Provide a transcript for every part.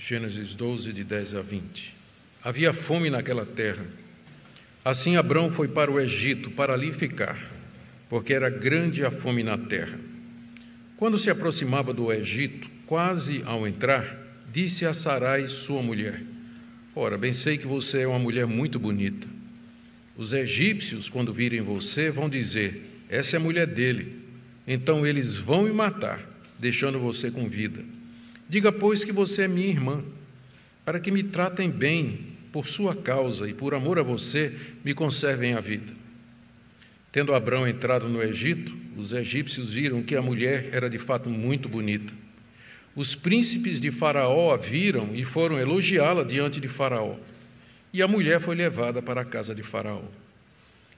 Gênesis 12, de 10 a 20. Havia fome naquela terra. Assim Abrão foi para o Egito, para ali ficar, porque era grande a fome na terra. Quando se aproximava do Egito, quase ao entrar, disse a Sarai, sua mulher: Ora, bem sei que você é uma mulher muito bonita. Os egípcios, quando virem você, vão dizer: Essa é a mulher dele. Então eles vão me matar, deixando você com vida. Diga, pois, que você é minha irmã, para que me tratem bem por sua causa e por amor a você, me conservem a vida. Tendo Abrão entrado no Egito, os egípcios viram que a mulher era de fato muito bonita. Os príncipes de Faraó a viram e foram elogiá-la diante de Faraó. E a mulher foi levada para a casa de Faraó.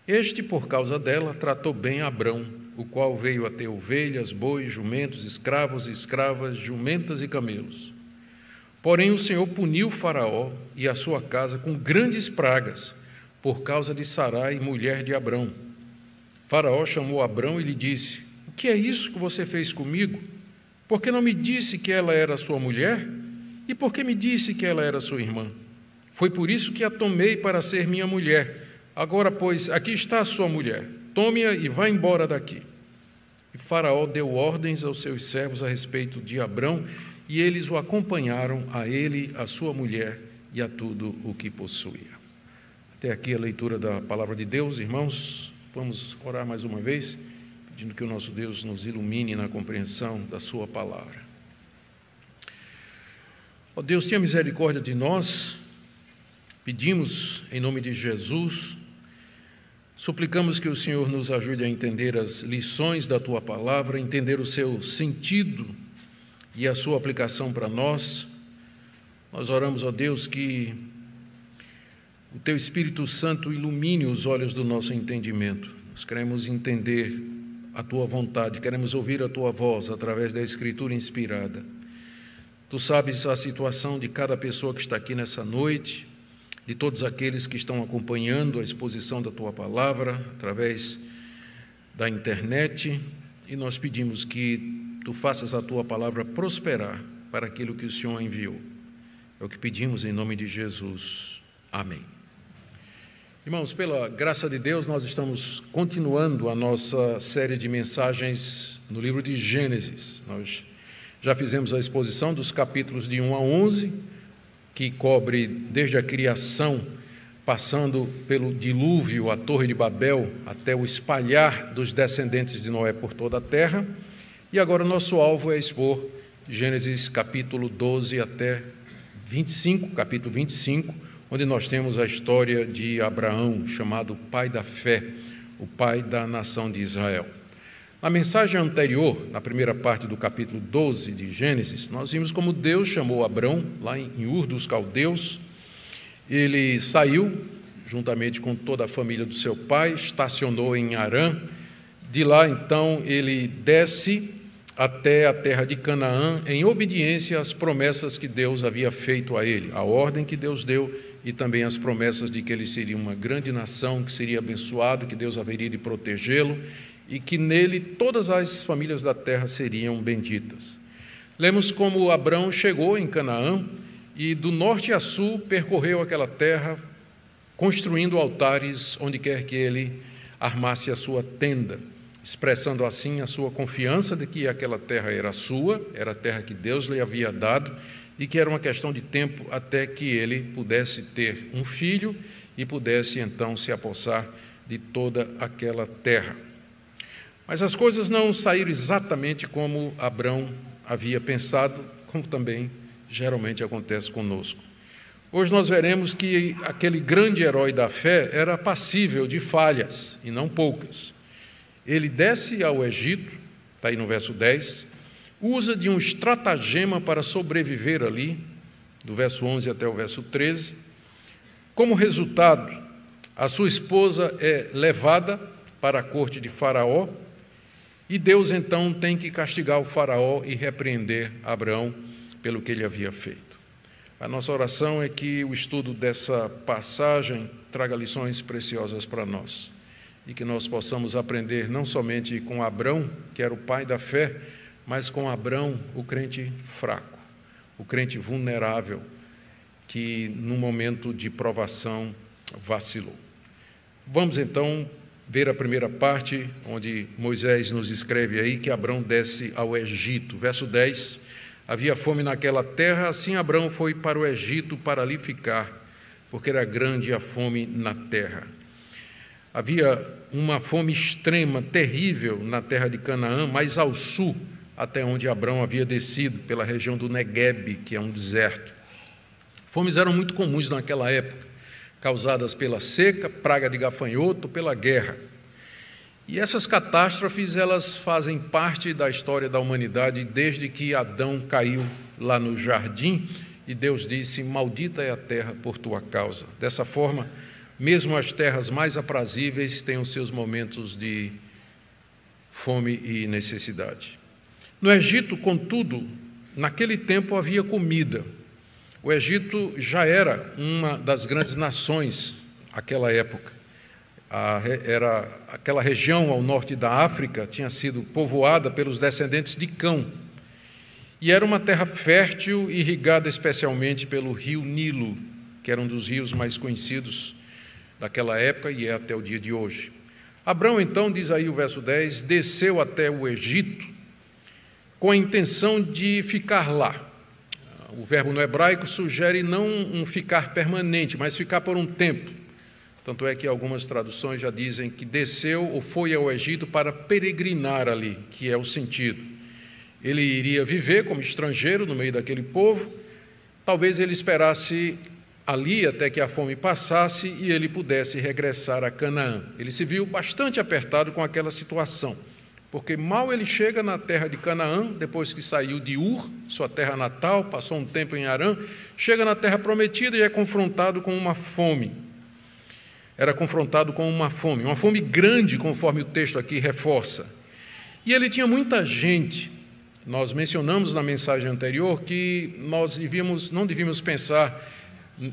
Este, por causa dela, tratou bem Abrão, o qual veio a ter ovelhas, bois, jumentos, escravos e escravas, jumentas e camelos. Porém, o Senhor puniu Faraó e a sua casa com grandes pragas, por causa de Sarai, mulher de Abrão. Faraó chamou Abrão e lhe disse: O que é isso que você fez comigo? Por que não me disse que ela era sua mulher? E por que me disse que ela era sua irmã? Foi por isso que a tomei para ser minha mulher. Agora, pois, aqui está a sua mulher. Tome-a e vá embora daqui. E Faraó deu ordens aos seus servos a respeito de Abrão, e eles o acompanharam, a ele, a sua mulher e a tudo o que possuía. Até aqui a leitura da palavra de Deus, irmãos. Vamos orar mais uma vez, pedindo que o nosso Deus nos ilumine na compreensão da Sua palavra. Ó Deus, tenha misericórdia de nós, pedimos em nome de Jesus Suplicamos que o Senhor nos ajude a entender as lições da tua palavra, entender o seu sentido e a sua aplicação para nós. Nós oramos, ó Deus, que o teu Espírito Santo ilumine os olhos do nosso entendimento. Nós queremos entender a tua vontade, queremos ouvir a tua voz através da Escritura inspirada. Tu sabes a situação de cada pessoa que está aqui nessa noite de todos aqueles que estão acompanhando a exposição da tua palavra através da internet e nós pedimos que tu faças a tua palavra prosperar para aquilo que o Senhor enviou. É o que pedimos em nome de Jesus. Amém. Irmãos, pela graça de Deus, nós estamos continuando a nossa série de mensagens no livro de Gênesis. Nós já fizemos a exposição dos capítulos de 1 a 11 que cobre desde a criação, passando pelo dilúvio, a Torre de Babel, até o espalhar dos descendentes de Noé por toda a terra. E agora nosso alvo é expor Gênesis capítulo 12 até 25, capítulo 25, onde nós temos a história de Abraão, chamado pai da fé, o pai da nação de Israel. Na mensagem anterior, na primeira parte do capítulo 12 de Gênesis, nós vimos como Deus chamou Abrão, lá em Ur dos Caldeus. Ele saiu, juntamente com toda a família do seu pai, estacionou em Arã. De lá, então, ele desce até a terra de Canaã, em obediência às promessas que Deus havia feito a ele, a ordem que Deus deu e também as promessas de que ele seria uma grande nação, que seria abençoado, que Deus haveria de protegê-lo e que nele todas as famílias da terra seriam benditas. Lemos como Abraão chegou em Canaã e do norte a sul percorreu aquela terra, construindo altares onde quer que ele armasse a sua tenda, expressando assim a sua confiança de que aquela terra era sua, era a terra que Deus lhe havia dado e que era uma questão de tempo até que ele pudesse ter um filho e pudesse então se apossar de toda aquela terra. Mas as coisas não saíram exatamente como Abrão havia pensado, como também geralmente acontece conosco. Hoje nós veremos que aquele grande herói da fé era passível de falhas, e não poucas. Ele desce ao Egito, está aí no verso 10, usa de um estratagema para sobreviver ali, do verso 11 até o verso 13. Como resultado, a sua esposa é levada para a corte de Faraó, e Deus então tem que castigar o Faraó e repreender Abraão pelo que ele havia feito. A nossa oração é que o estudo dessa passagem traga lições preciosas para nós e que nós possamos aprender não somente com Abraão, que era o pai da fé, mas com Abraão, o crente fraco, o crente vulnerável que, no momento de provação, vacilou. Vamos então ver a primeira parte, onde Moisés nos escreve aí que Abraão desce ao Egito. Verso 10: Havia fome naquela terra, assim Abraão foi para o Egito para ali ficar, porque era grande a fome na terra. Havia uma fome extrema, terrível na terra de Canaã, mais ao sul, até onde Abraão havia descido, pela região do Negueb, que é um deserto. Fomes eram muito comuns naquela época, causadas pela seca, praga de gafanhoto, pela guerra. E essas catástrofes, elas fazem parte da história da humanidade desde que Adão caiu lá no jardim e Deus disse: Maldita é a terra por tua causa. Dessa forma, mesmo as terras mais aprazíveis têm os seus momentos de fome e necessidade. No Egito, contudo, naquele tempo havia comida. O Egito já era uma das grandes nações naquela época. A, era aquela região ao norte da África tinha sido povoada pelos descendentes de Cão. E era uma terra fértil, irrigada especialmente pelo rio Nilo, que era um dos rios mais conhecidos daquela época e é até o dia de hoje. Abraão, então, diz aí o verso 10, desceu até o Egito com a intenção de ficar lá. O verbo no hebraico sugere não um ficar permanente, mas ficar por um tempo. Tanto é que algumas traduções já dizem que desceu ou foi ao Egito para peregrinar ali, que é o sentido. Ele iria viver como estrangeiro no meio daquele povo, talvez ele esperasse ali até que a fome passasse e ele pudesse regressar a Canaã. Ele se viu bastante apertado com aquela situação, porque mal ele chega na terra de Canaã, depois que saiu de Ur, sua terra natal, passou um tempo em Arã, chega na terra prometida e é confrontado com uma fome. Era confrontado com uma fome, uma fome grande, conforme o texto aqui reforça. E ele tinha muita gente. Nós mencionamos na mensagem anterior que nós devíamos, não devíamos pensar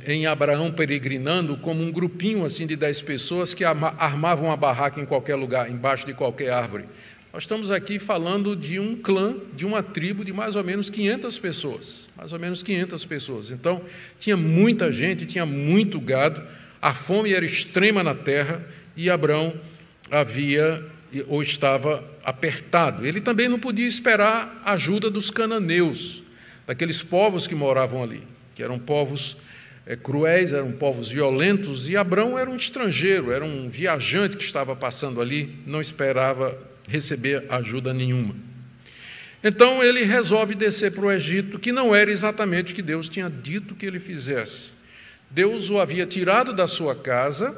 em Abraão peregrinando como um grupinho assim de dez pessoas que armavam a barraca em qualquer lugar, embaixo de qualquer árvore. Nós estamos aqui falando de um clã, de uma tribo de mais ou menos 500 pessoas, mais ou menos 500 pessoas. Então, tinha muita gente, tinha muito gado, a fome era extrema na terra e Abraão havia ou estava apertado. Ele também não podia esperar a ajuda dos cananeus, daqueles povos que moravam ali, que eram povos é, cruéis, eram povos violentos, e Abrão era um estrangeiro, era um viajante que estava passando ali, não esperava receber ajuda nenhuma. Então ele resolve descer para o Egito, que não era exatamente o que Deus tinha dito que ele fizesse. Deus o havia tirado da sua casa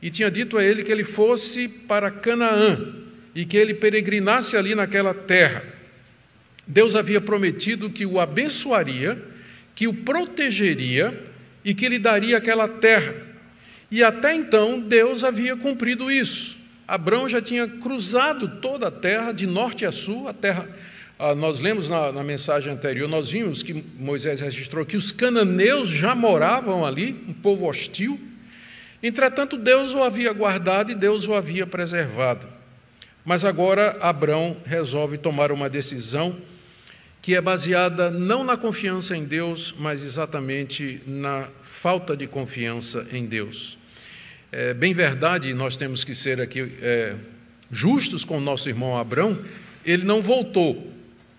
e tinha dito a ele que ele fosse para Canaã e que ele peregrinasse ali naquela terra. Deus havia prometido que o abençoaria, que o protegeria e que lhe daria aquela terra. E até então Deus havia cumprido isso. Abraão já tinha cruzado toda a terra, de norte a sul, a terra. Ah, nós lemos na, na, mensagem anterior, nós vimos que Moisés registrou que os cananeus já moravam ali, um povo hostil. Entretanto, Deus o havia guardado e Deus o havia preservado. Mas agora Abraão resolve tomar uma decisão que é baseada não na confiança em Deus, mas exatamente na falta de confiança em Deus. É bem verdade, nós temos que ser aqui é, justos com o nosso irmão Abrão, ele não voltou.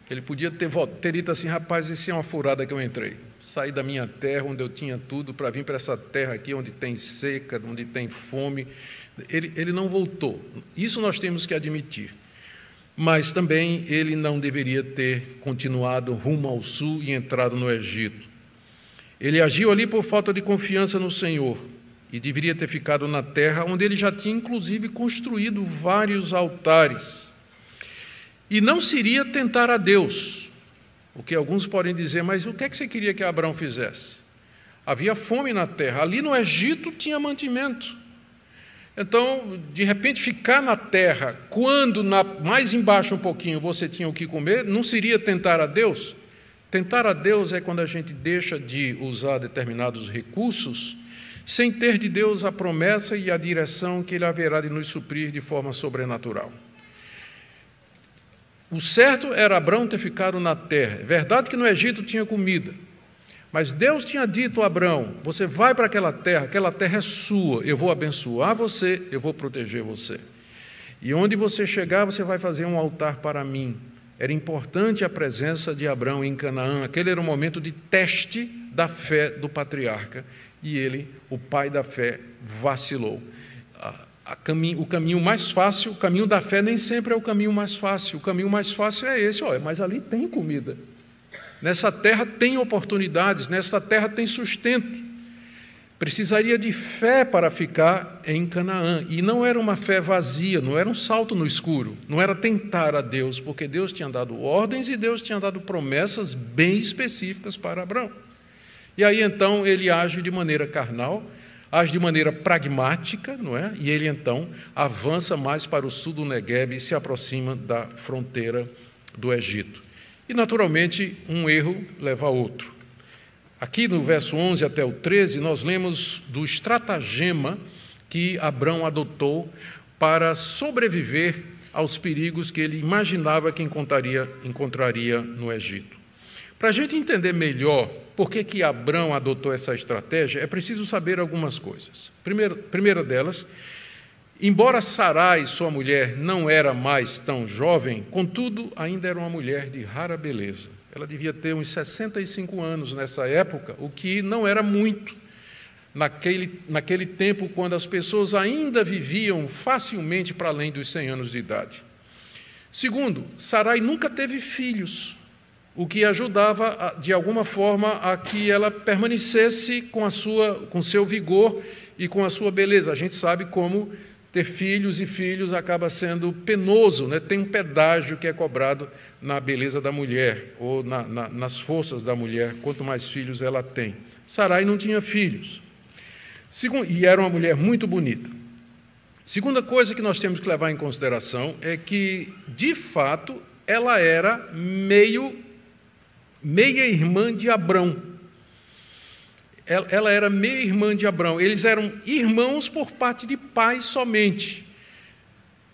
Ele podia ter, ter dito assim: rapaz, isso é uma furada que eu entrei. Saí da minha terra, onde eu tinha tudo, para vir para essa terra aqui, onde tem seca, onde tem fome. Ele, ele não voltou. Isso nós temos que admitir mas também ele não deveria ter continuado rumo ao sul e entrado no Egito. Ele agiu ali por falta de confiança no Senhor e deveria ter ficado na terra onde ele já tinha inclusive construído vários altares. E não seria tentar a Deus, o que alguns podem dizer, mas o que é que você queria que Abraão fizesse? Havia fome na terra, ali no Egito tinha mantimento. Então, de repente, ficar na terra, quando na, mais embaixo um pouquinho você tinha o que comer, não seria tentar a Deus? Tentar a Deus é quando a gente deixa de usar determinados recursos sem ter de Deus a promessa e a direção que Ele haverá de nos suprir de forma sobrenatural. O certo era Abraão ter ficado na terra. É verdade que no Egito tinha comida, Mas Deus tinha dito a Abraão: você vai para aquela terra, aquela terra é sua, eu vou abençoar você, eu vou proteger você. E onde você chegar, você vai fazer um altar para mim. Era importante a presença de Abraão em Canaã. Aquele era um momento de teste da fé do patriarca. E ele, o pai da fé, vacilou. o caminho mais fácil, o caminho da fé nem sempre é o caminho mais fácil. O caminho mais fácil é esse, olha, mas ali tem comida. Nessa terra tem oportunidades, nessa terra tem sustento. Precisaria de fé para ficar em Canaã. E não era uma fé vazia, não era um salto no escuro, não era tentar a Deus, porque Deus tinha dado ordens e Deus tinha dado promessas bem específicas para Abraão. E aí então ele age de maneira carnal, age de maneira pragmática, não é? E ele então avança mais para o sul do Negueb e se aproxima da fronteira do Egito. E naturalmente, um erro leva a outro. Aqui no verso 11 até o 13, nós lemos do estratagema que Abraão adotou para sobreviver aos perigos que ele imaginava que encontraria, encontraria no Egito. Para a gente entender melhor por que, que Abraão adotou essa estratégia, é preciso saber algumas coisas. Primeira, primeira delas, embora Sarai, sua mulher, não era mais tão jovem, contudo, ainda era uma mulher de rara beleza. Ela devia ter uns 65 anos nessa época, o que não era muito naquele, naquele tempo, quando as pessoas ainda viviam facilmente para além dos 100 anos de idade. Segundo, Sarai nunca teve filhos, o que ajudava, de alguma forma, a que ela permanecesse com, a sua, com seu vigor e com a sua beleza. A gente sabe como ter filhos e filhos acaba sendo penoso, né? tem um pedágio que é cobrado na beleza da mulher ou na, na, nas forças da mulher, quanto mais filhos ela tem. Sarai não tinha filhos. Segundo, e era uma mulher muito bonita. Segunda coisa que nós temos que levar em consideração é que, de fato, ela era meio meia irmã de Abrão ela era meia-irmã de Abraão. Eles eram irmãos por parte de pai somente.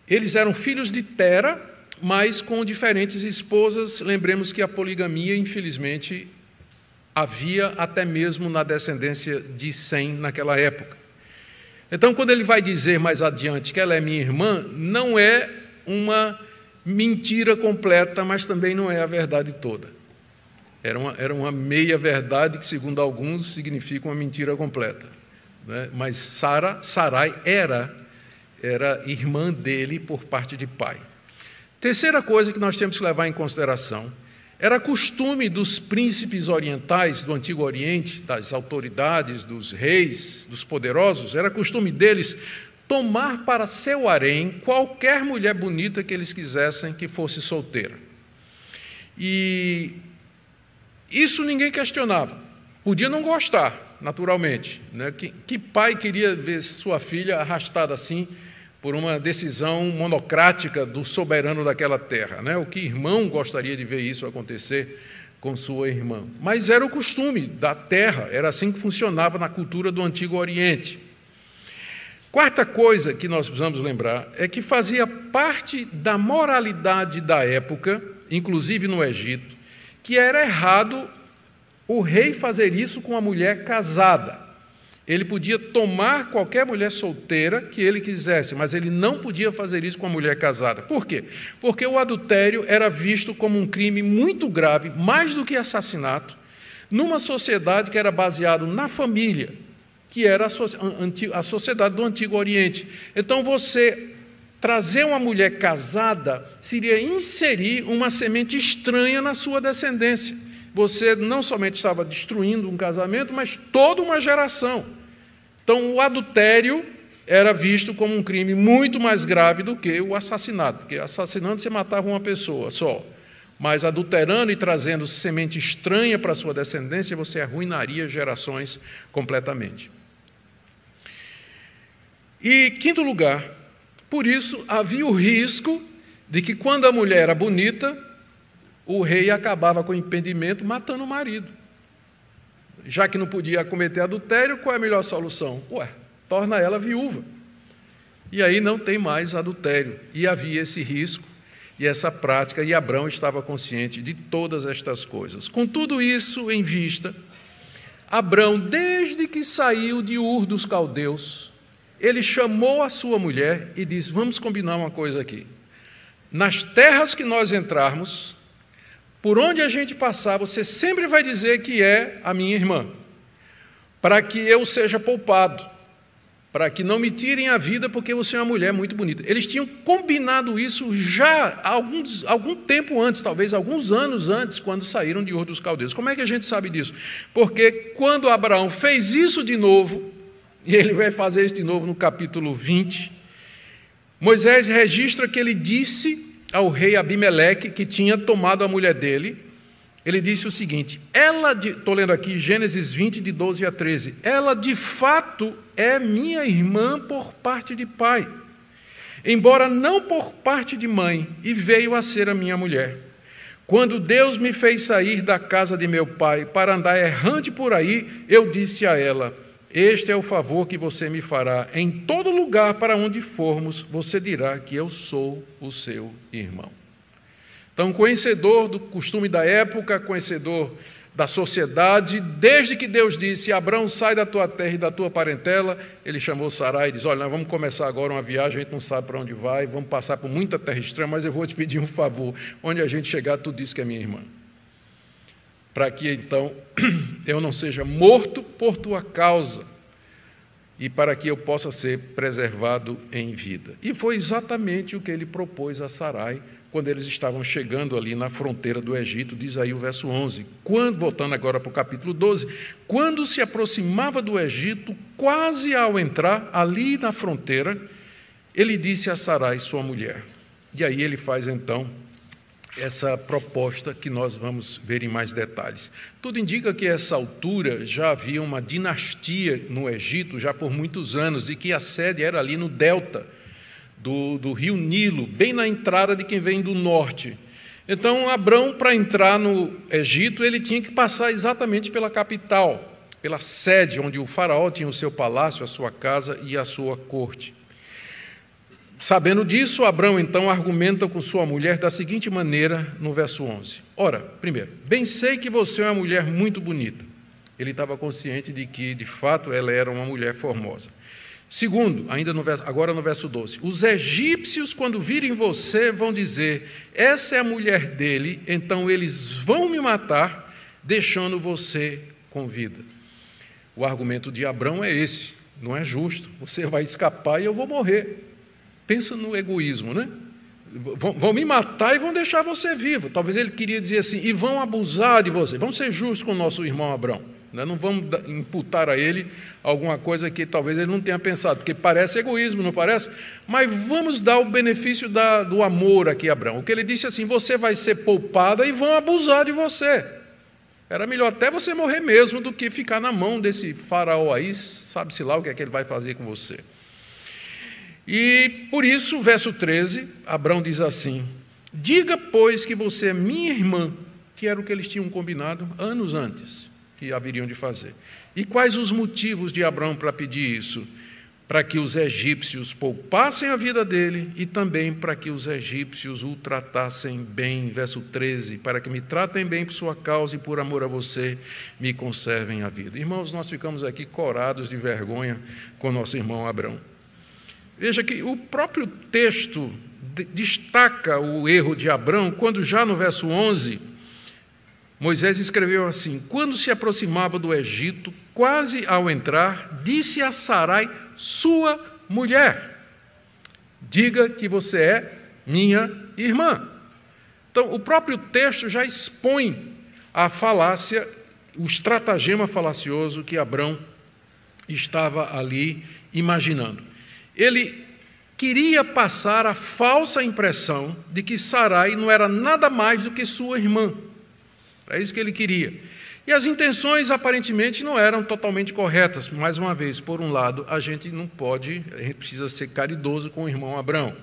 Eles eram filhos de Tera, mas com diferentes esposas. Lembremos que a poligamia, infelizmente, havia até mesmo na descendência de Sem naquela época. Então, quando ele vai dizer mais adiante que ela é minha irmã, não é uma mentira completa, mas também não é a verdade toda. Era uma, era uma meia-verdade que, segundo alguns, significa uma mentira completa. Né? Mas Sara, Sarai era, era irmã dele por parte de pai. Terceira coisa que nós temos que levar em consideração era costume dos príncipes orientais do Antigo Oriente, das autoridades, dos reis, dos poderosos, era costume deles tomar para seu harém qualquer mulher bonita que eles quisessem que fosse solteira. E isso ninguém questionava. Podia não gostar, naturalmente. Né? Que, que pai queria ver sua filha arrastada assim por uma decisão monocrática do soberano daquela terra? Né? O que irmão gostaria de ver isso acontecer com sua irmã? Mas era o costume da terra, era assim que funcionava na cultura do Antigo Oriente. Quarta coisa que nós precisamos lembrar é que fazia parte da moralidade da época, inclusive no Egito, que era errado o rei fazer isso com a mulher casada. Ele podia tomar qualquer mulher solteira que ele quisesse, mas ele não podia fazer isso com a mulher casada. Por quê? Porque o adultério era visto como um crime muito grave, mais do que assassinato, numa sociedade que era baseada na família, que era a sociedade do Antigo Oriente. Então você Trazer uma mulher casada seria inserir uma semente estranha na sua descendência. Você não somente estava destruindo um casamento, mas toda uma geração. Então, o adultério era visto como um crime muito mais grave do que o assassinato, porque assassinando você matava uma pessoa só. Mas adulterando e trazendo semente estranha para a sua descendência, você arruinaria gerações completamente. E quinto lugar, por isso, havia o risco de que, quando a mulher era bonita, o rei acabava com o impedimento matando o marido. Já que não podia cometer adultério, qual é a melhor solução? Ué, torna ela viúva. E aí não tem mais adultério. E havia esse risco e essa prática, e Abraão estava consciente de todas estas coisas. Com tudo isso em vista, Abrão, desde que saiu de Ur dos Caldeus, ele chamou a sua mulher e disse: Vamos combinar uma coisa aqui. Nas terras que nós entrarmos, por onde a gente passar, você sempre vai dizer que é a minha irmã, para que eu seja poupado, para que não me tirem a vida porque você é uma mulher muito bonita. Eles tinham combinado isso já alguns, algum tempo antes, talvez alguns anos antes, quando saíram de Ur dos Caldeus. Como é que a gente sabe disso? Porque quando Abraão fez isso de novo, e ele vai fazer isso de novo no capítulo 20. Moisés registra que ele disse ao rei Abimeleque, que tinha tomado a mulher dele, ele disse o seguinte: ela, estou lendo aqui Gênesis 20, de 12 a 13, ela de fato é minha irmã por parte de pai, embora não por parte de mãe, e veio a ser a minha mulher. Quando Deus me fez sair da casa de meu pai para andar errante por aí, eu disse a ela: este é o favor que você me fará. Em todo lugar para onde formos, você dirá que eu sou o seu irmão. Então, conhecedor do costume da época, conhecedor da sociedade, desde que Deus disse: Abraão, sai da tua terra e da tua parentela, ele chamou Sarai e disse: Olha, nós vamos começar agora uma viagem, a gente não sabe para onde vai, vamos passar por muita terra estranha, mas eu vou te pedir um favor. Onde a gente chegar, tu diz que é minha irmã para que então eu não seja morto por tua causa e para que eu possa ser preservado em vida. E foi exatamente o que ele propôs a Sarai quando eles estavam chegando ali na fronteira do Egito, diz aí o verso 11. Quando, voltando agora para o capítulo 12, quando se aproximava do Egito, quase ao entrar ali na fronteira, ele disse a Sarai, sua mulher. E aí ele faz então essa proposta que nós vamos ver em mais detalhes. Tudo indica que a essa altura já havia uma dinastia no Egito, já por muitos anos, e que a sede era ali no delta do, do rio Nilo, bem na entrada de quem vem do norte. Então, Abrão, para entrar no Egito, ele tinha que passar exatamente pela capital, pela sede onde o faraó tinha o seu palácio, a sua casa e a sua corte. Sabendo disso, Abraão então argumenta com sua mulher da seguinte maneira no verso 11: Ora, primeiro, bem sei que você é uma mulher muito bonita. Ele estava consciente de que, de fato, ela era uma mulher formosa. Segundo, ainda no verso, agora no verso 12: Os egípcios, quando virem você, vão dizer: Essa é a mulher dele, então eles vão me matar, deixando você com vida. O argumento de Abraão é esse: não é justo, você vai escapar e eu vou morrer. Pensa no egoísmo, né? Vão, vão, me matar e vão deixar você vivo. Talvez ele queria dizer assim, e vão abusar de você. Vamos ser justos com o nosso irmão Abraão. Né? Não vamos imputar a ele alguma coisa que talvez ele não tenha pensado, porque parece egoísmo, não parece? Mas vamos dar o benefício da, do amor aqui a Abraão. O que ele disse assim: você vai ser poupada e vão abusar de você. Era melhor até você morrer mesmo do que ficar na mão desse faraó aí, sabe-se lá o que é que ele vai fazer com você. E por isso, verso 13, Abraão diz assim: Diga, pois, que você é minha irmã, que era o que eles tinham combinado anos antes que haveriam de fazer. E quais os motivos de Abraão para pedir isso? Para que os egípcios poupassem a vida dele e também para que os egípcios o tratassem bem. Verso 13: Para que me tratem bem por sua causa e por amor a você, me conservem a vida. Irmãos, nós ficamos aqui corados de vergonha com nosso irmão Abraão. Veja que o próprio texto destaca o erro de Abraão, quando já no verso 11, Moisés escreveu assim: Quando se aproximava do Egito, quase ao entrar, disse a Sarai, sua mulher: Diga que você é minha irmã. Então, o próprio texto já expõe a falácia, o estratagema falacioso que Abraão estava ali imaginando ele queria passar a falsa impressão de que Sarai não era nada mais do que sua irmã. É isso que ele queria. E as intenções aparentemente não eram totalmente corretas. Mais uma vez, por um lado, a gente não pode, a gente precisa ser caridoso com o irmão Abraão.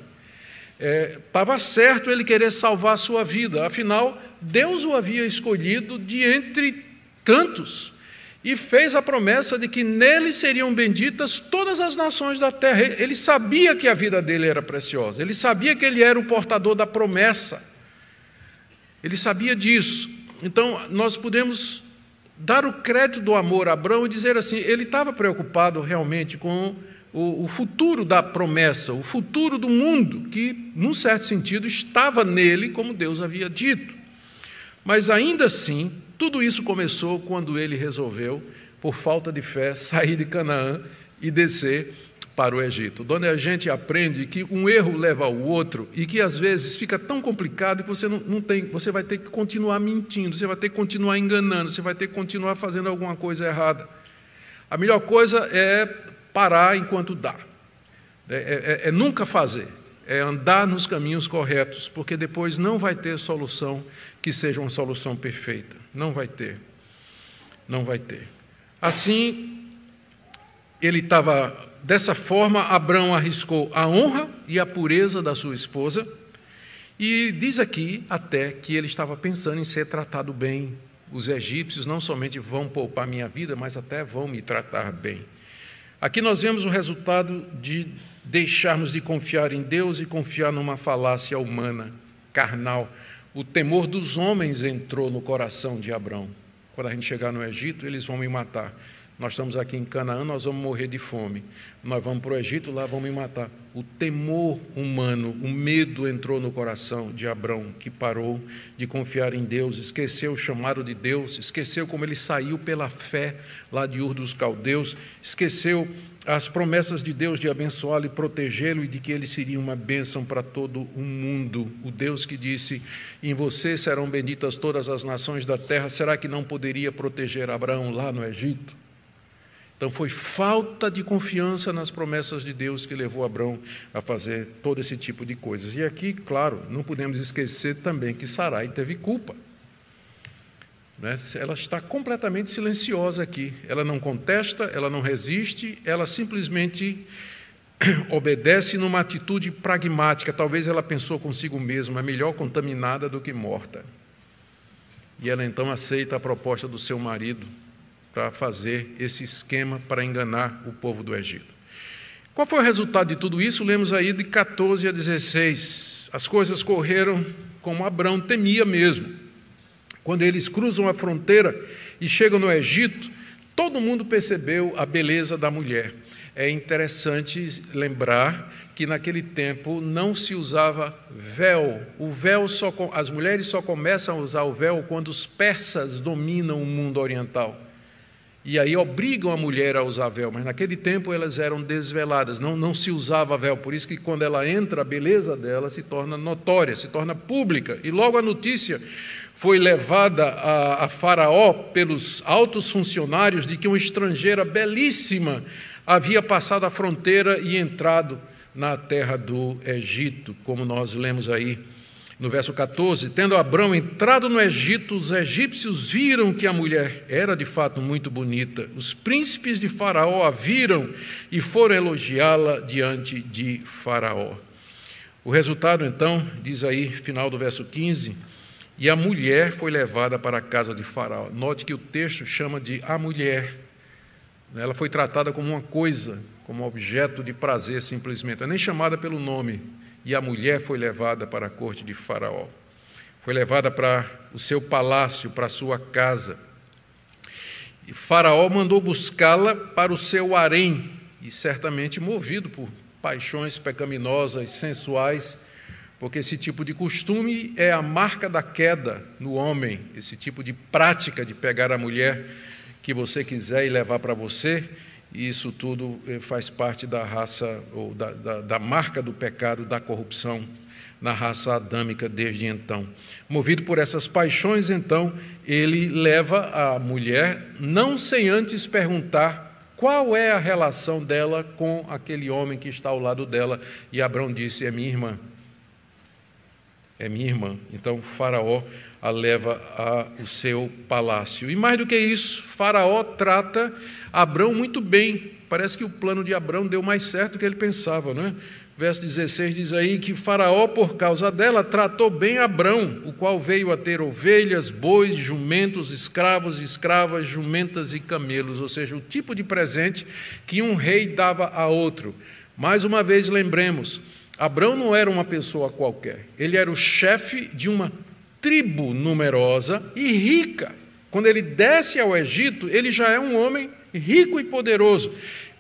Estava é, certo ele querer salvar a sua vida, afinal, Deus o havia escolhido de entre tantos e fez a promessa de que nele seriam benditas todas as nações da terra. Ele sabia que a vida dele era preciosa, ele sabia que ele era o portador da promessa. Ele sabia disso. Então, nós podemos dar o crédito do amor a Abraão e dizer assim: ele estava preocupado realmente com o, o, futuro da promessa, o futuro do mundo, que, num certo sentido, estava nele, como Deus havia dito. Mas ainda assim, tudo isso começou quando ele resolveu, por falta de fé, sair de Canaã e descer para o Egito, onde a gente aprende que um erro leva ao outro e que às vezes fica tão complicado que você não, não, tem, você vai ter que continuar mentindo, você vai ter que continuar enganando, você vai ter que continuar fazendo alguma coisa errada. A melhor coisa é parar enquanto dá, é, é, é, é nunca fazer, é andar nos caminhos corretos, porque depois não vai ter solução que seja uma solução perfeita, não vai ter, não vai ter. Assim, ele estava Dessa forma, Abraão arriscou a honra e a pureza da sua esposa, e diz aqui até que ele estava pensando em ser tratado bem. Os egípcios não somente vão poupar minha vida, mas até vão me tratar bem. Aqui nós vemos o resultado de deixarmos de confiar em Deus e confiar numa falácia humana, carnal. O temor dos homens entrou no coração de Abraão. Quando a gente chegar no Egito, eles vão me matar. Nós estamos aqui em Canaã, nós vamos morrer de fome. Nós vamos para o Egito, lá vão me matar. O temor humano, o medo entrou no coração de Abraão, que parou de confiar em Deus, esqueceu o chamado de Deus, esqueceu como ele saiu pela fé lá de Ur dos Caldeus, esqueceu as promessas de Deus de abençoá-lo e protegê-lo e de que ele seria uma bênção para todo o mundo. O Deus que disse: Em você serão benditas todas as nações da terra, será que não poderia proteger Abraão lá no Egito? Então foi falta de confiança nas promessas de Deus que levou Abraão a fazer todo esse tipo de coisas. E aqui, claro, não podemos esquecer também que Sarai teve culpa. Né? Ela está completamente silenciosa aqui. Ela não contesta, ela não resiste, ela simplesmente obedece numa atitude pragmática. Talvez ela pensou consigo mesma, é melhor contaminada do que morta. E ela então aceita a proposta do seu marido para fazer esse esquema para enganar o povo do Egito. Qual foi o resultado de tudo isso? Lemos aí de 14 a 16. As coisas correram como Abraão temia mesmo. Quando eles cruzam a fronteira e chegam no Egito, todo mundo percebeu a beleza da mulher. É interessante lembrar que naquele tempo não se usava véu. O véu só as mulheres só começam a usar o véu quando os persas dominam o mundo oriental e aí obrigam a mulher a usar véu, mas naquele tempo elas eram desveladas, não, não se usava véu, por isso que quando ela entra, a beleza dela se torna notória, se torna pública, e logo a notícia foi levada a, a Faraó pelos altos funcionários de que uma estrangeira belíssima havia passado a fronteira e entrado na terra do Egito, como nós lemos aí no verso 14, tendo Abraão entrado no Egito, os egípcios viram que a mulher era de fato muito bonita. Os príncipes de Faraó a viram e foram elogiá-la diante de Faraó. O resultado, então, diz aí, final do verso 15, e a mulher foi levada para a casa de Faraó. Note que o texto chama de a mulher. Ela foi tratada como uma coisa, como objeto de prazer simplesmente. é nem chamada pelo nome e a mulher foi levada para a corte de Faraó. Foi levada para o seu palácio, para a sua casa. E Faraó mandou buscá-la para o seu harém, e certamente movido por paixões pecaminosas, sensuais, porque esse tipo de costume é a marca da queda no homem, esse tipo de prática de pegar a mulher que você quiser e levar para você e isso tudo eh, faz parte da raça, ou da, da, da, marca do pecado, da corrupção na raça adâmica desde então. Movido por essas paixões, então, ele leva a mulher, não sem antes perguntar qual é a relação dela com aquele homem que está ao lado dela. E Abraão disse: É minha irmã. É minha irmã. Então, Faraó a leva ao seu palácio. E mais do que isso, Faraó trata Abrão muito bem. Parece que o plano de Abrão deu mais certo do que ele pensava, não é? Verso 16 diz aí que Faraó, por causa dela, tratou bem Abrão, o qual veio a ter ovelhas, bois, jumentos, escravos, escravas, jumentas e camelos, ou seja, o tipo de presente que um rei dava a outro. Mais uma vez, lembremos, Abrão não era uma pessoa qualquer, ele era o chefe de uma tribo numerosa e rica. Quando ele desce ao Egito, ele já é um homem rico e poderoso.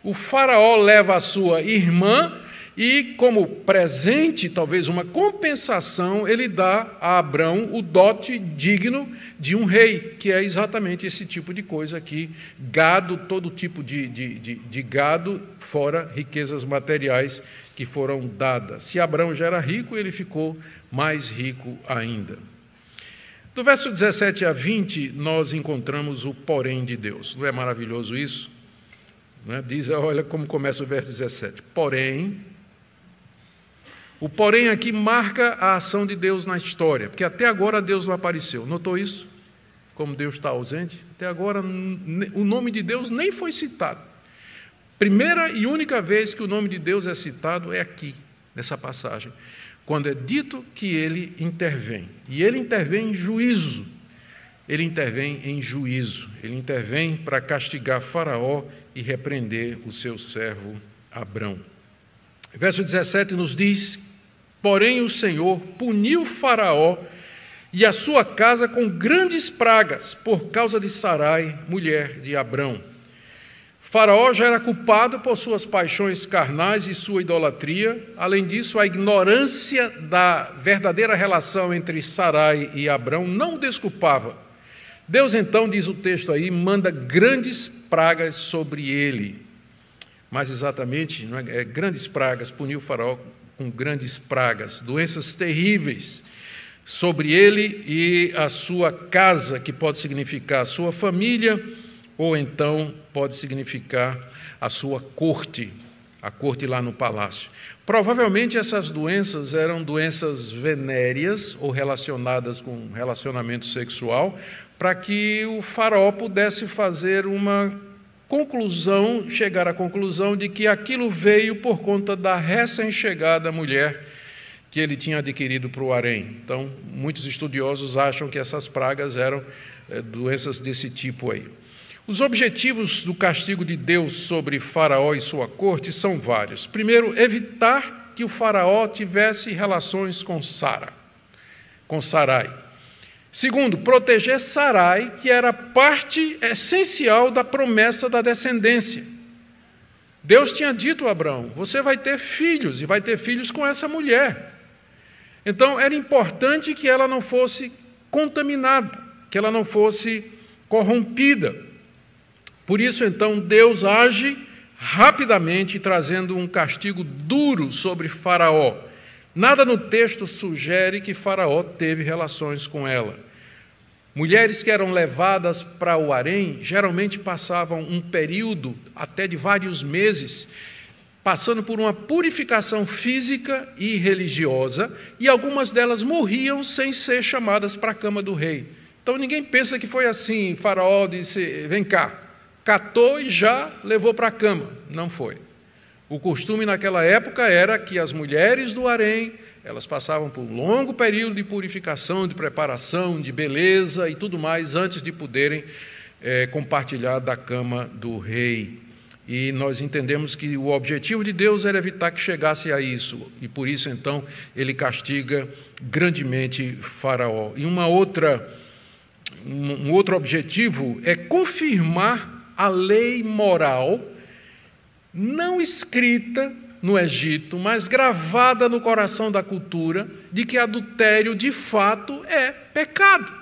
O Faraó leva a sua irmã e, como presente, talvez uma compensação, ele dá a Abrão o dote digno de um rei, que é exatamente esse tipo de coisa aqui: gado, todo tipo de, de, de, de gado, fora riquezas materiais que foram dadas. Se Abraão já era rico, ele ficou mais rico ainda. Do verso 17 a 20, nós encontramos o porém de Deus. Não é maravilhoso isso? Né? Diz, olha como começa o verso 17. Porém, o porém aqui marca a ação de Deus na história, porque até agora Deus não apareceu. Notou isso? Como Deus está ausente? Até agora o nome de Deus nem foi citado. Primeira e única vez que o nome de Deus é citado é aqui, nessa passagem, quando é dito que ele intervém. E ele intervém em juízo. Ele intervém em juízo. Ele intervém para castigar Faraó e repreender o seu servo Abrão. Verso 17 nos diz Porém, o Senhor puniu Faraó e a sua casa com grandes pragas por causa de Sarai, mulher de Abrão. Faraó já era culpado por suas paixões carnais e sua idolatria. Além disso, a ignorância da verdadeira relação entre Sarai e Abrão não o desculpava. Deus então, diz o texto aí, manda grandes pragas sobre ele. Mais exatamente, é? É, grandes pragas puniu Faraó com grandes pragas, doenças terríveis sobre ele e a sua casa, que pode significar a sua família, ou então pode significar a sua corte, a corte lá no palácio. Provavelmente essas doenças eram doenças venéreas ou relacionadas com relacionamento sexual, para que o faraó pudesse fazer uma conclusão, chegar à conclusão de que aquilo veio por conta da recém-chegada mulher que ele tinha adquirido para o harém. Então, muitos estudiosos acham que essas pragas eram é, doenças desse tipo aí. Os objetivos do castigo de Deus sobre Faraó e sua corte são vários. Primeiro, evitar que o Faraó tivesse relações com Sara, com Sarai. Segundo, proteger Sarai, que era parte essencial da promessa da descendência. Deus tinha dito a Abraão: você vai ter filhos, e vai ter filhos com essa mulher. Então era importante que ela não fosse contaminada, que ela não fosse corrompida. Por isso, então, Deus age rapidamente, trazendo um castigo duro sobre Faraó. Nada no texto sugere que Faraó teve relações com ela. Mulheres que eram levadas para o harém geralmente passavam um período até de vários meses passando por uma purificação física e religiosa, e algumas delas morriam sem ser chamadas para a cama do rei. Então ninguém pensa que foi assim, Faraó disse: "Vem cá", catou e já levou para a cama. Não foi. O costume naquela época era que as mulheres do harém, elas passavam por um longo período de purificação, de preparação, de beleza e tudo mais, antes de poderem é, compartilhar da cama do rei. E nós entendemos que o objetivo de Deus era evitar que chegasse a isso, e por isso então ele castiga grandemente Faraó. E uma outra um outro objetivo é confirmar a lei moral não escrita no Egito, mas gravada no coração da cultura, de que adultério de fato é pecado.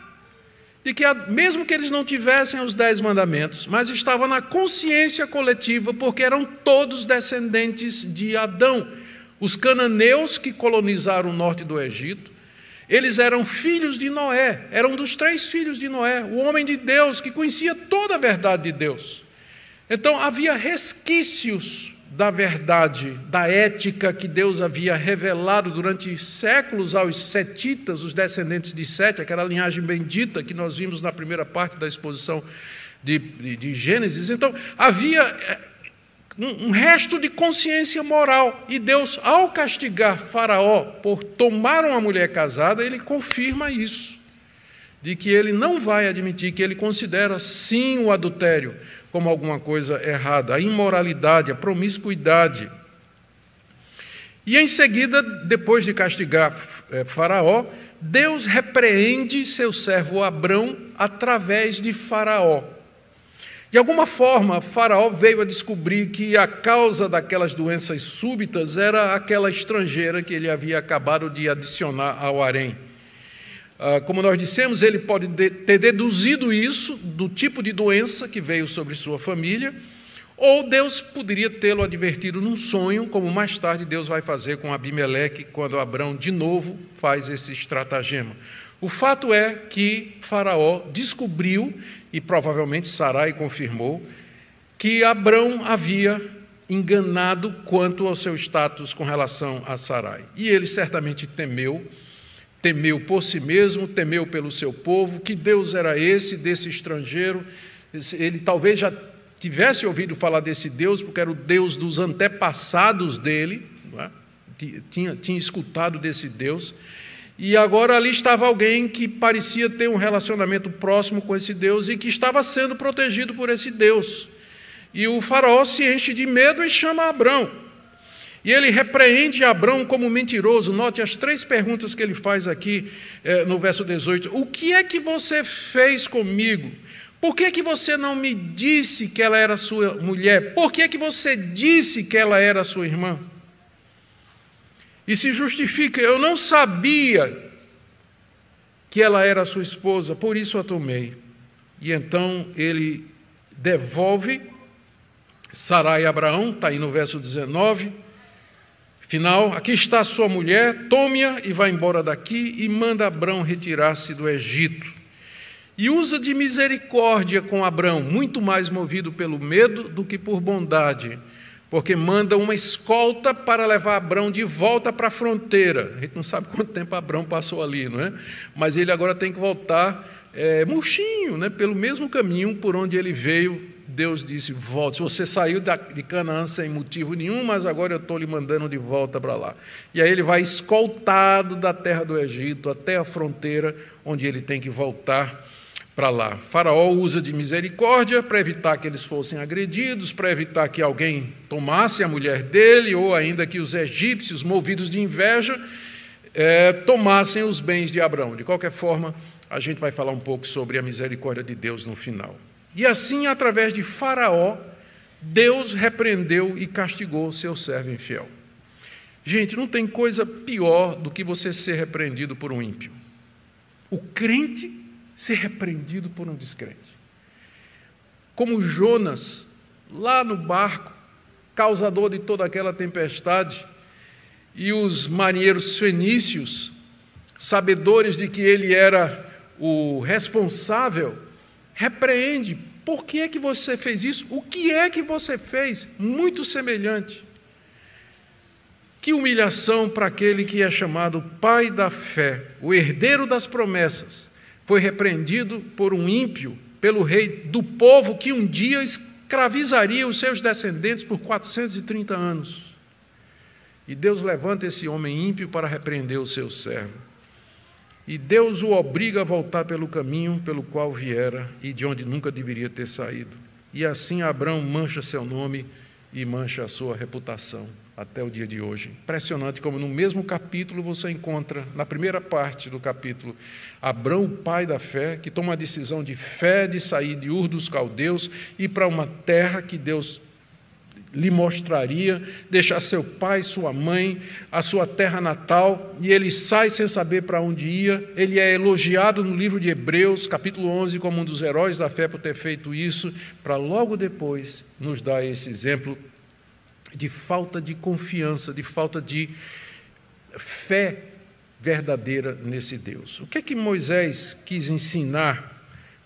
De que, mesmo que eles não tivessem os dez mandamentos, mas estava na consciência coletiva, porque eram todos descendentes de Adão. Os cananeus que colonizaram o norte do Egito, eles eram filhos de Noé, eram dos três filhos de Noé, o homem de Deus que conhecia toda a verdade de Deus. Então havia resquícios da verdade, da ética que Deus havia revelado durante séculos aos setitas, os descendentes de Sete, aquela linhagem bendita que nós vimos na primeira parte da exposição de, de, de Gênesis. Então havia eh, um resto de consciência moral. E Deus, ao castigar Faraó por tomar uma mulher casada, ele confirma isso, de que ele não vai admitir, que ele considera sim o adultério como alguma coisa errada, a imoralidade, a promiscuidade. E em seguida, depois de castigar eh, Faraó, Deus repreende seu servo Abrão através de Faraó. De alguma forma, Faraó veio a descobrir que a causa daquelas doenças súbitas era aquela estrangeira que ele havia acabado de adicionar ao harém. Ah, como nós dissemos, ele pode ter deduzido isso do tipo de doença que veio sobre sua família, ou Deus poderia tê-lo advertido num sonho, como mais tarde Deus vai fazer com Abimeleque, quando Abrão de novo faz esse estratagema. O fato é que Faraó descobriu, e provavelmente Sarai confirmou, que Abrão havia enganado quanto ao seu status com relação a Sarai. E ele certamente temeu, temeu por si mesmo, temeu pelo seu povo, que Deus era esse, desse estrangeiro. Ele talvez já tivesse ouvido falar desse Deus, porque era o Deus dos antepassados dele, é? tinha, tinha escutado desse Deus. E agora ali estava alguém que parecia ter um relacionamento próximo com esse Deus e que estava sendo protegido por esse Deus. E o faraó se enche de medo e chama Abrão. E ele repreende Abrão como mentiroso. Note as três perguntas que ele faz aqui eh, no verso 18: O que é que você fez comigo? Por que, que você não me disse que ela era sua mulher? Por que, que você disse que ela era sua irmã? E se justifica: Eu não sabia que ela era sua esposa, por isso a tomei. E então ele devolve Sarai a Abraão, está aí no verso 19. Final, aqui está sua mulher, tome-a e vá embora daqui e manda Abraão retirar-se do Egito. E usa de misericórdia com Abraão, muito mais movido pelo medo do que por bondade porque manda uma escolta para levar Abrão de volta para a fronteira. A gente não sabe quanto tempo Abrão passou ali, não é? Mas ele agora tem que voltar é, murchinho, né? pelo mesmo caminho por onde ele veio. Deus disse: Volte. Você saiu de Canaã sem motivo nenhum, mas agora eu estou lhe mandando de volta para lá. E aí ele vai escoltado da terra do Egito até a fronteira, onde ele tem que voltar para lá. Faraó usa de misericórdia para evitar que eles fossem agredidos, para evitar que alguém tomasse a mulher dele, ou ainda que os egípcios, movidos de inveja, é, tomassem os bens de Abraão. De qualquer forma, a gente vai falar um pouco sobre a misericórdia de Deus no final. E assim, através de Faraó, Deus repreendeu e castigou seu servo infiel. Gente, não tem coisa pior do que você ser repreendido por um ímpio. O crente ser repreendido por um descrente. Como Jonas, lá no barco, causador de toda aquela tempestade, e os marinheiros fenícios, sabedores de que ele era o responsável, repreende. Por que é que você fez isso? O que é que você fez? Muito semelhante. Que humilhação para aquele que é chamado pai da fé, o herdeiro das promessas, foi repreendido por um ímpio, pelo rei do povo que um dia escravizaria os seus descendentes por 430 anos. E Deus levanta esse homem ímpio para repreender o seu servo. E Deus o obriga a voltar pelo caminho pelo qual viera e de onde nunca deveria ter saído. E assim Abraão mancha seu nome e mancha a sua reputação até o dia de hoje. Impressionante como no mesmo capítulo você encontra, na primeira parte do capítulo, Abrão, o pai da fé, que toma a decisão de fé de sair de Ur dos Caldeus e para uma terra que Deus lhe mostraria, deixar seu pai, sua mãe, a sua terra natal, e ele sai sem saber para onde ia. Ele é elogiado no livro de Hebreus, capítulo 11, como um dos heróis da fé por ter feito isso, para logo depois nos dar esse exemplo de falta de confiança, de falta de fé verdadeira nesse Deus. O que é que Moisés quis ensinar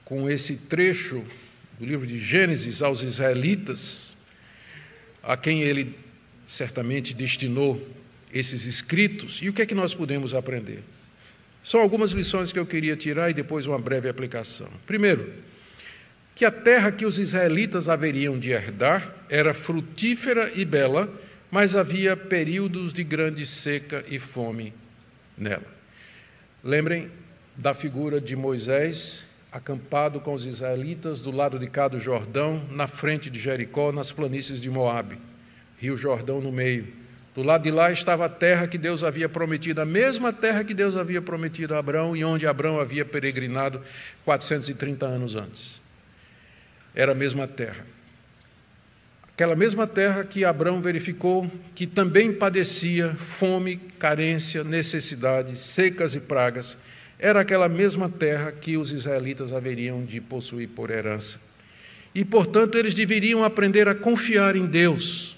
com esse trecho do livro de Gênesis aos israelitas, a quem ele certamente destinou esses escritos, e o que é que nós podemos aprender? São algumas lições que eu queria tirar e depois uma breve aplicação. Primeiro, que a terra que os israelitas haveriam de herdar era frutífera e bela, mas havia períodos de grande seca e fome nela. Lembrem da figura de Moisés acampado com os israelitas do lado de cá do Jordão, na frente de Jericó, nas planícies de Moabe. Rio Jordão no meio, Do lado de lá estava a terra que Deus havia prometido, a mesma terra que Deus havia prometido a Abraão e onde Abraão havia peregrinado 430 anos antes. Era a mesma terra. Aquela mesma terra que Abraão verificou que também padecia fome, carência, necessidade, secas e pragas, era aquela mesma terra que os israelitas haveriam de possuir por herança. E, portanto, eles deveriam aprender a confiar em Deus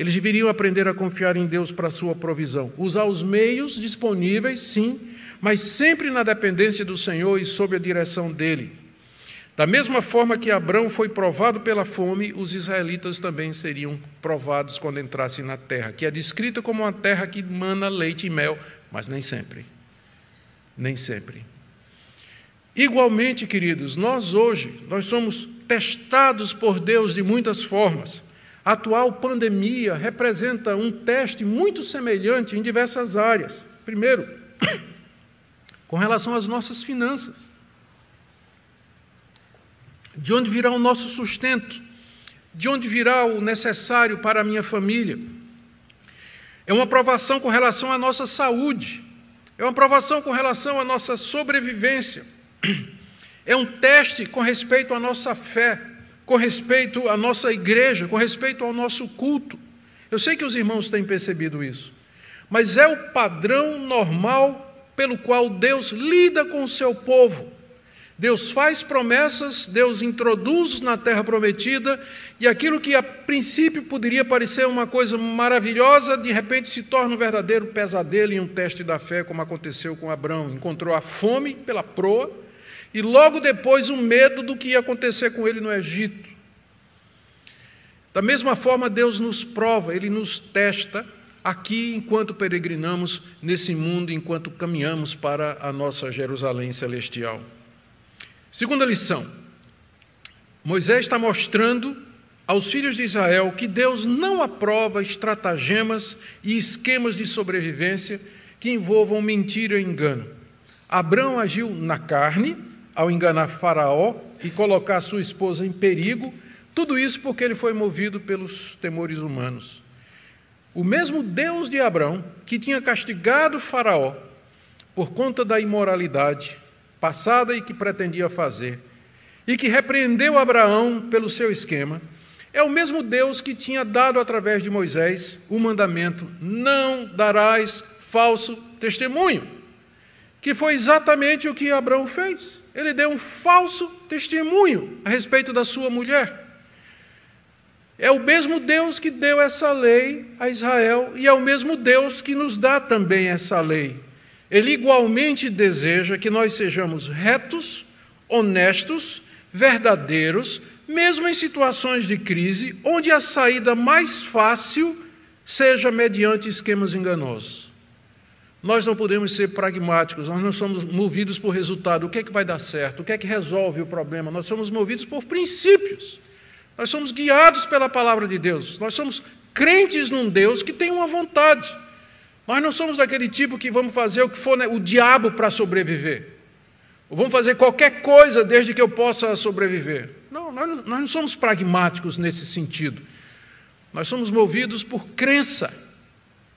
eles deveriam aprender a confiar em Deus para a sua provisão, usar os meios disponíveis, sim, mas sempre na dependência do Senhor e sob a direção dele. Da mesma forma que Abraão foi provado pela fome, os israelitas também seriam provados quando entrassem na terra, que é descrita como uma terra que mana leite e mel, mas nem sempre. Nem sempre. Igualmente, queridos, nós hoje, nós somos testados por Deus de muitas formas. A atual pandemia representa um teste muito semelhante em diversas áreas. Primeiro, com relação às nossas finanças. De onde virá o nosso sustento? De onde virá o necessário para a minha família? É uma provação com relação à nossa saúde. É uma provação com relação à nossa sobrevivência. É um teste com respeito à nossa fé com respeito à nossa igreja, com respeito ao nosso culto. Eu sei que os irmãos têm percebido isso, mas é o padrão normal pelo qual Deus lida com o seu povo. Deus faz promessas, Deus introduz na terra prometida, e aquilo que a princípio poderia parecer uma coisa maravilhosa, de repente se torna um verdadeiro pesadelo e um teste da fé, como aconteceu com Abraão. Encontrou a fome pela proa, e logo depois o medo do que ia acontecer com ele no Egito. Da mesma forma, Deus nos prova, Ele nos testa aqui enquanto peregrinamos nesse mundo, enquanto caminhamos para a nossa Jerusalém celestial. Segunda lição: Moisés está mostrando aos filhos de Israel que Deus não aprova estratagemas e esquemas de sobrevivência que envolvam mentira e engano. Abraão agiu na carne ao enganar Faraó e colocar sua esposa em perigo tudo isso porque ele foi movido pelos temores humanos. O mesmo Deus de Abraão, que tinha castigado Faraó por conta da imoralidade passada e que pretendia fazer, e que repreendeu Abraão pelo seu esquema, é o mesmo Deus que tinha dado através de Moisés o mandamento: não darás falso testemunho, que foi exatamente o que Abraão fez. Ele deu um falso testemunho a respeito da sua mulher. É o mesmo Deus que deu essa lei a Israel e é o mesmo Deus que nos dá também essa lei. Ele igualmente deseja que nós sejamos retos, honestos, verdadeiros, mesmo em situações de crise, onde a saída mais fácil seja mediante esquemas enganosos. Nós não podemos ser pragmáticos, nós não somos movidos por resultado. O que é que vai dar certo? O que é que resolve o problema? Nós somos movidos por princípios. Nós somos guiados pela palavra de Deus. Nós somos crentes num Deus que tem uma vontade. Nós não somos daquele tipo que vamos fazer o que for né, o diabo para sobreviver. Ou vamos fazer qualquer coisa desde que eu possa sobreviver. Não, nós, nós não somos pragmáticos nesse sentido. Nós somos movidos por crença.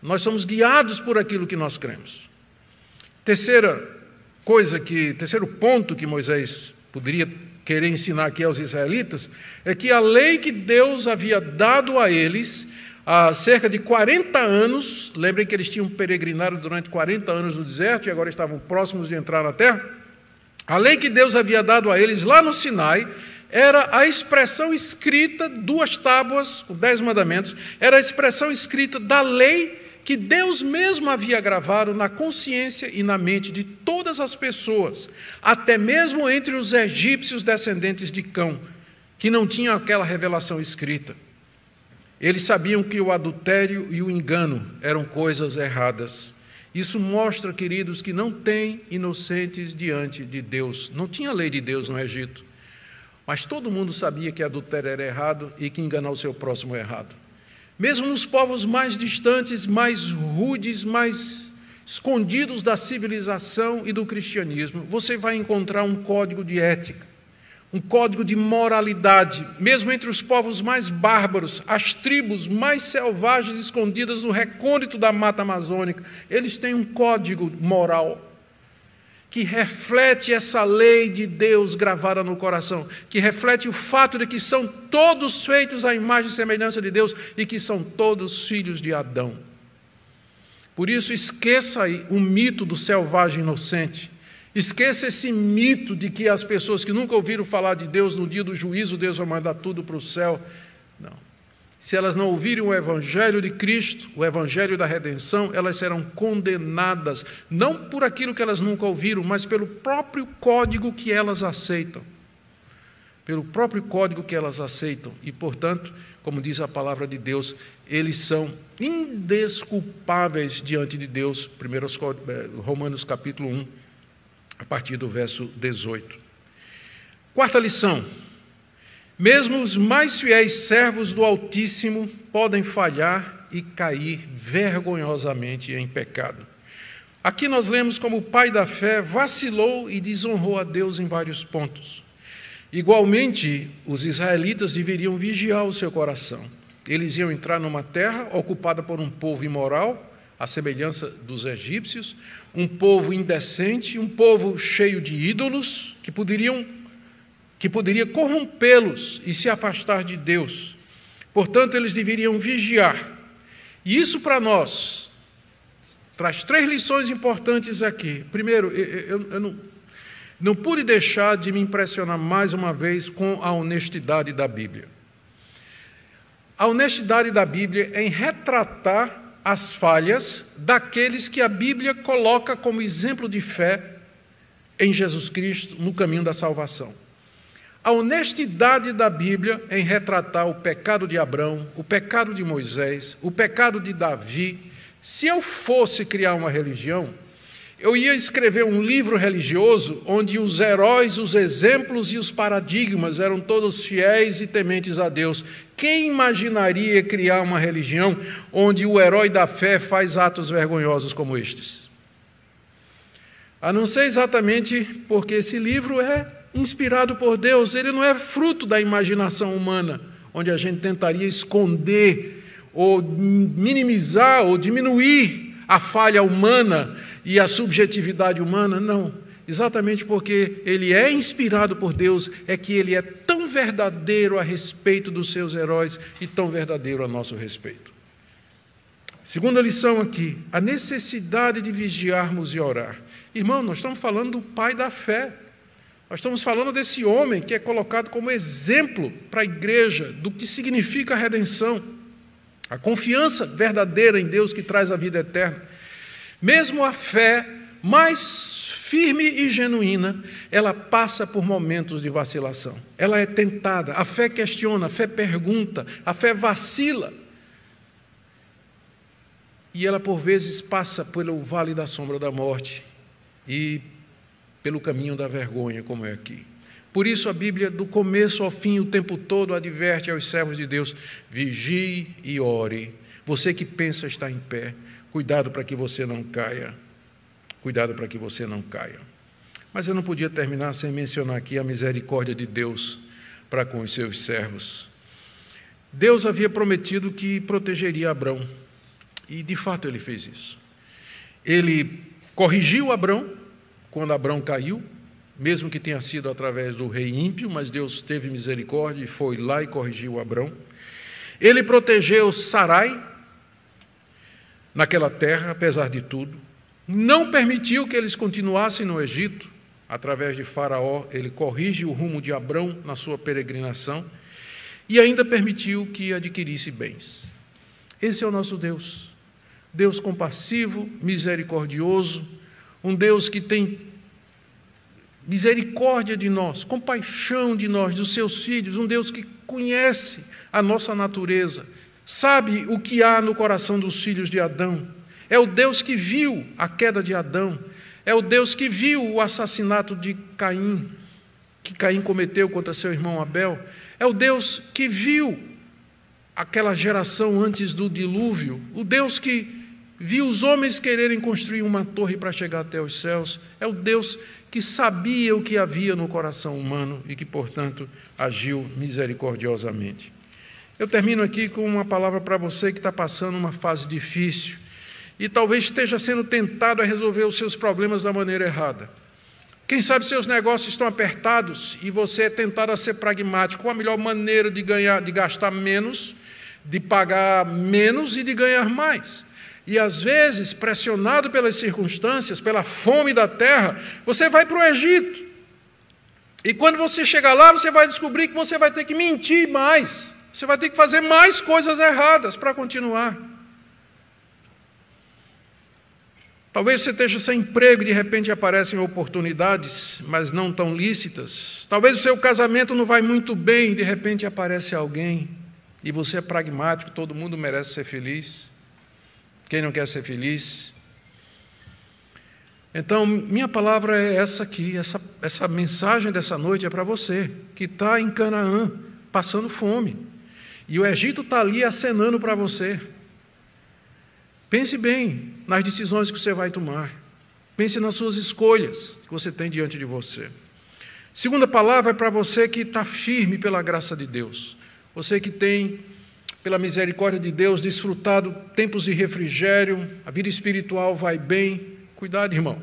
Nós somos guiados por aquilo que nós cremos. Terceira coisa que, terceiro ponto que Moisés poderia querer ensinar aqui aos israelitas é que a lei que Deus havia dado a eles há cerca de 40 anos, lembrem que eles tinham peregrinado durante 40 anos no deserto e agora estavam próximos de entrar na terra. A lei que Deus havia dado a eles lá no Sinai era a expressão escrita, duas tábuas, com dez mandamentos, era a expressão escrita da lei que Deus mesmo havia gravado na consciência e na mente de todas as pessoas, até mesmo entre os egípcios descendentes de Cão, que não tinham aquela revelação escrita. Eles sabiam que o adultério e o engano eram coisas erradas. Isso mostra, queridos, que não tem inocentes diante de Deus. Não tinha lei de Deus no Egito. Mas todo mundo sabia que adultério era errado e que enganar o seu próximo é errado. Mesmo nos povos mais distantes, mais rudes, mais escondidos da civilização e do cristianismo, você vai encontrar um código de ética. Um código de moralidade, mesmo entre os povos mais bárbaros, as tribos mais selvagens escondidas no recôndito da mata amazônica, eles têm um código moral que reflete essa lei de Deus gravada no coração, que reflete o fato de que são todos feitos à imagem e semelhança de Deus e que são todos filhos de Adão. Por isso, esqueça aí o mito do selvagem inocente. Esqueça esse mito de que as pessoas que nunca ouviram falar de Deus no dia do juízo, Deus vai mandar tudo para o céu. Não. Se elas não ouvirem o Evangelho de Cristo, o Evangelho da redenção, elas serão condenadas, não por aquilo que elas nunca ouviram, mas pelo próprio código que elas aceitam. Pelo próprio código que elas aceitam. E, portanto, como diz a palavra de Deus, eles são indesculpáveis diante de Deus. 1 eh, Romanos capítulo 1, a partir do verso 18. Quarta lição: mesmo os mais fiéis servos do Altíssimo podem falhar e cair vergonhosamente em pecado. Aqui nós lemos como o pai da fé vacilou e desonrou a Deus em vários pontos. Igualmente, os israelitas deveriam vigiar o seu coração. Eles iam entrar numa terra ocupada por um povo imoral, à semelhança dos egípcios, um povo indecente, um povo cheio de ídolos que poderiam que poderia corrompê-los e se afastar de Deus. Portanto, eles deveriam vigiar. E isso para nós traz três lições importantes aqui. Primeiro, eu, eu, eu não, não pude deixar de me impressionar mais uma vez com a honestidade da Bíblia. A honestidade da Bíblia em retratar as falhas daqueles que a Bíblia coloca como exemplo de fé em Jesus Cristo no caminho da salvação. A honestidade da Bíblia em retratar o pecado de Abraão, o pecado de Moisés, o pecado de Davi. Se eu fosse criar uma religião, eu ia escrever um livro religioso onde os heróis, os exemplos e os paradigmas eram todos fiéis e tementes a Deus. Quem imaginaria criar uma religião onde o herói da fé faz atos vergonhosos como estes? A não ser exatamente porque esse livro é inspirado por Deus, ele não é fruto da imaginação humana, onde a gente tentaria esconder ou minimizar ou diminuir a falha humana e a subjetividade humana, não. Exatamente porque ele é inspirado por Deus, é que ele é tão verdadeiro a respeito dos seus heróis e tão verdadeiro a nosso respeito. Segunda lição aqui, a necessidade de vigiarmos e orar. Irmão, nós estamos falando do pai da fé. Nós estamos falando desse homem que é colocado como exemplo para a igreja do que significa a redenção. A confiança verdadeira em Deus que traz a vida eterna. Mesmo a fé mais firme e genuína, ela passa por momentos de vacilação. Ela é tentada, a fé questiona, a fé pergunta, a fé vacila. E ela por vezes passa pelo vale da sombra da morte e pelo caminho da vergonha, como é aqui. Por isso a Bíblia, do começo ao fim, o tempo todo, adverte aos servos de Deus: vigie e ore. Você que pensa estar em pé, cuidado para que você não caia. Cuidado para que você não caia. Mas eu não podia terminar sem mencionar aqui a misericórdia de Deus para com os seus servos. Deus havia prometido que protegeria Abrão, e de fato ele fez isso. Ele corrigiu Abrão quando Abrão caiu, mesmo que tenha sido através do rei ímpio, mas Deus teve misericórdia e foi lá e corrigiu Abrão. Ele protegeu Sarai naquela terra, apesar de tudo. Não permitiu que eles continuassem no Egito. Através de Faraó, ele corrige o rumo de Abrão na sua peregrinação e ainda permitiu que adquirisse bens. Esse é o nosso Deus. Deus compassivo, misericordioso, um Deus que tem misericórdia de nós, compaixão de nós, dos seus filhos, um Deus que conhece a nossa natureza, sabe o que há no coração dos filhos de Adão. É o Deus que viu a queda de Adão, é o Deus que viu o assassinato de Caim, que Caim cometeu contra seu irmão Abel, é o Deus que viu aquela geração antes do dilúvio, o Deus que viu os homens quererem construir uma torre para chegar até os céus. É o Deus que sabia o que havia no coração humano e que, portanto, agiu misericordiosamente. Eu termino aqui com uma palavra para você que está passando uma fase difícil e talvez esteja sendo tentado a resolver os seus problemas da maneira errada. Quem sabe seus negócios estão apertados e você é tentado a ser pragmático. Qual a melhor maneira de ganhar, de gastar menos, de pagar menos e de ganhar mais? E às vezes, pressionado pelas circunstâncias, pela fome da terra, você vai para o Egito. E quando você chegar lá, você vai descobrir que você vai ter que mentir mais. Você vai ter que fazer mais coisas erradas para continuar. Talvez você esteja sem emprego e de repente aparecem oportunidades, mas não tão lícitas. Talvez o seu casamento não vai muito bem e de repente aparece alguém e você é pragmático, todo mundo merece ser feliz. Quem não quer ser feliz? Então, minha palavra é essa aqui, essa, essa mensagem dessa noite é para você, que está em Canaã, passando fome. E o Egito está ali acenando para você. Pense bem nas decisões que você vai tomar. Pense nas suas escolhas que você tem diante de você. Segunda palavra é para você que está firme pela graça de Deus. Você que tem, pela misericórdia de Deus, desfrutado tempos de refrigério, a vida espiritual vai bem. Cuidado, irmão.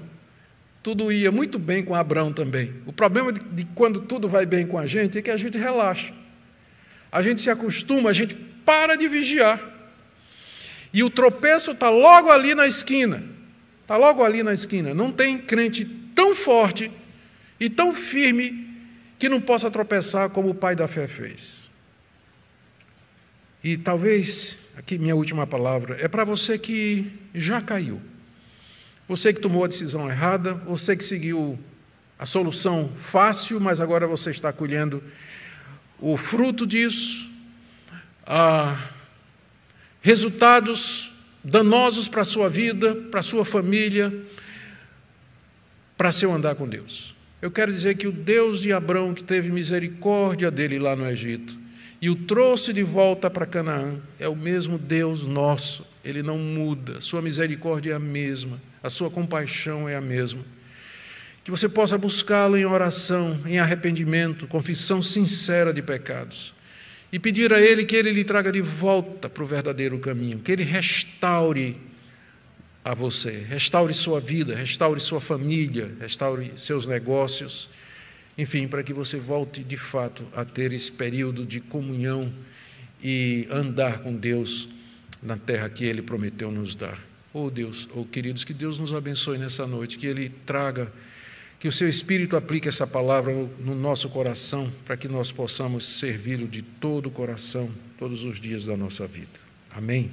Tudo ia muito bem com Abraão também. O problema de, quando tudo vai bem com a gente é que a gente relaxa. A gente se acostuma, a gente para de vigiar. E o tropeço está logo ali na esquina. Está logo ali na esquina. Não tem crente tão forte e tão firme que não possa tropeçar como o pai da fé fez. E talvez, aqui minha última palavra, é para você que já caiu. Você que tomou a decisão errada, você que seguiu a solução fácil, mas agora você está colhendo o fruto disso. Ah, resultados danosos para a sua vida, para a sua família, para seu andar com Deus. Eu quero dizer que o Deus de Abraão, que teve misericórdia dele lá no Egito, e o trouxe de volta para Canaã, é o mesmo Deus nosso, ele não muda, sua misericórdia é a mesma, a sua compaixão é a mesma. Que você possa buscá-lo em oração, em arrependimento, confissão sincera de pecados e pedir a Ele que Ele lhe traga de volta para o verdadeiro caminho, que Ele restaure a você, restaure sua vida, restaure sua família, restaure seus negócios, enfim, para que você volte de fato a ter esse período de comunhão e andar com Deus na terra que Ele prometeu nos dar. Oh Deus, oh queridos, que Deus nos abençoe nessa noite, que Ele traga que o seu Espírito aplique essa palavra no nosso coração, para que nós possamos servi-lo de todo o coração, todos os dias da nossa vida. Amém.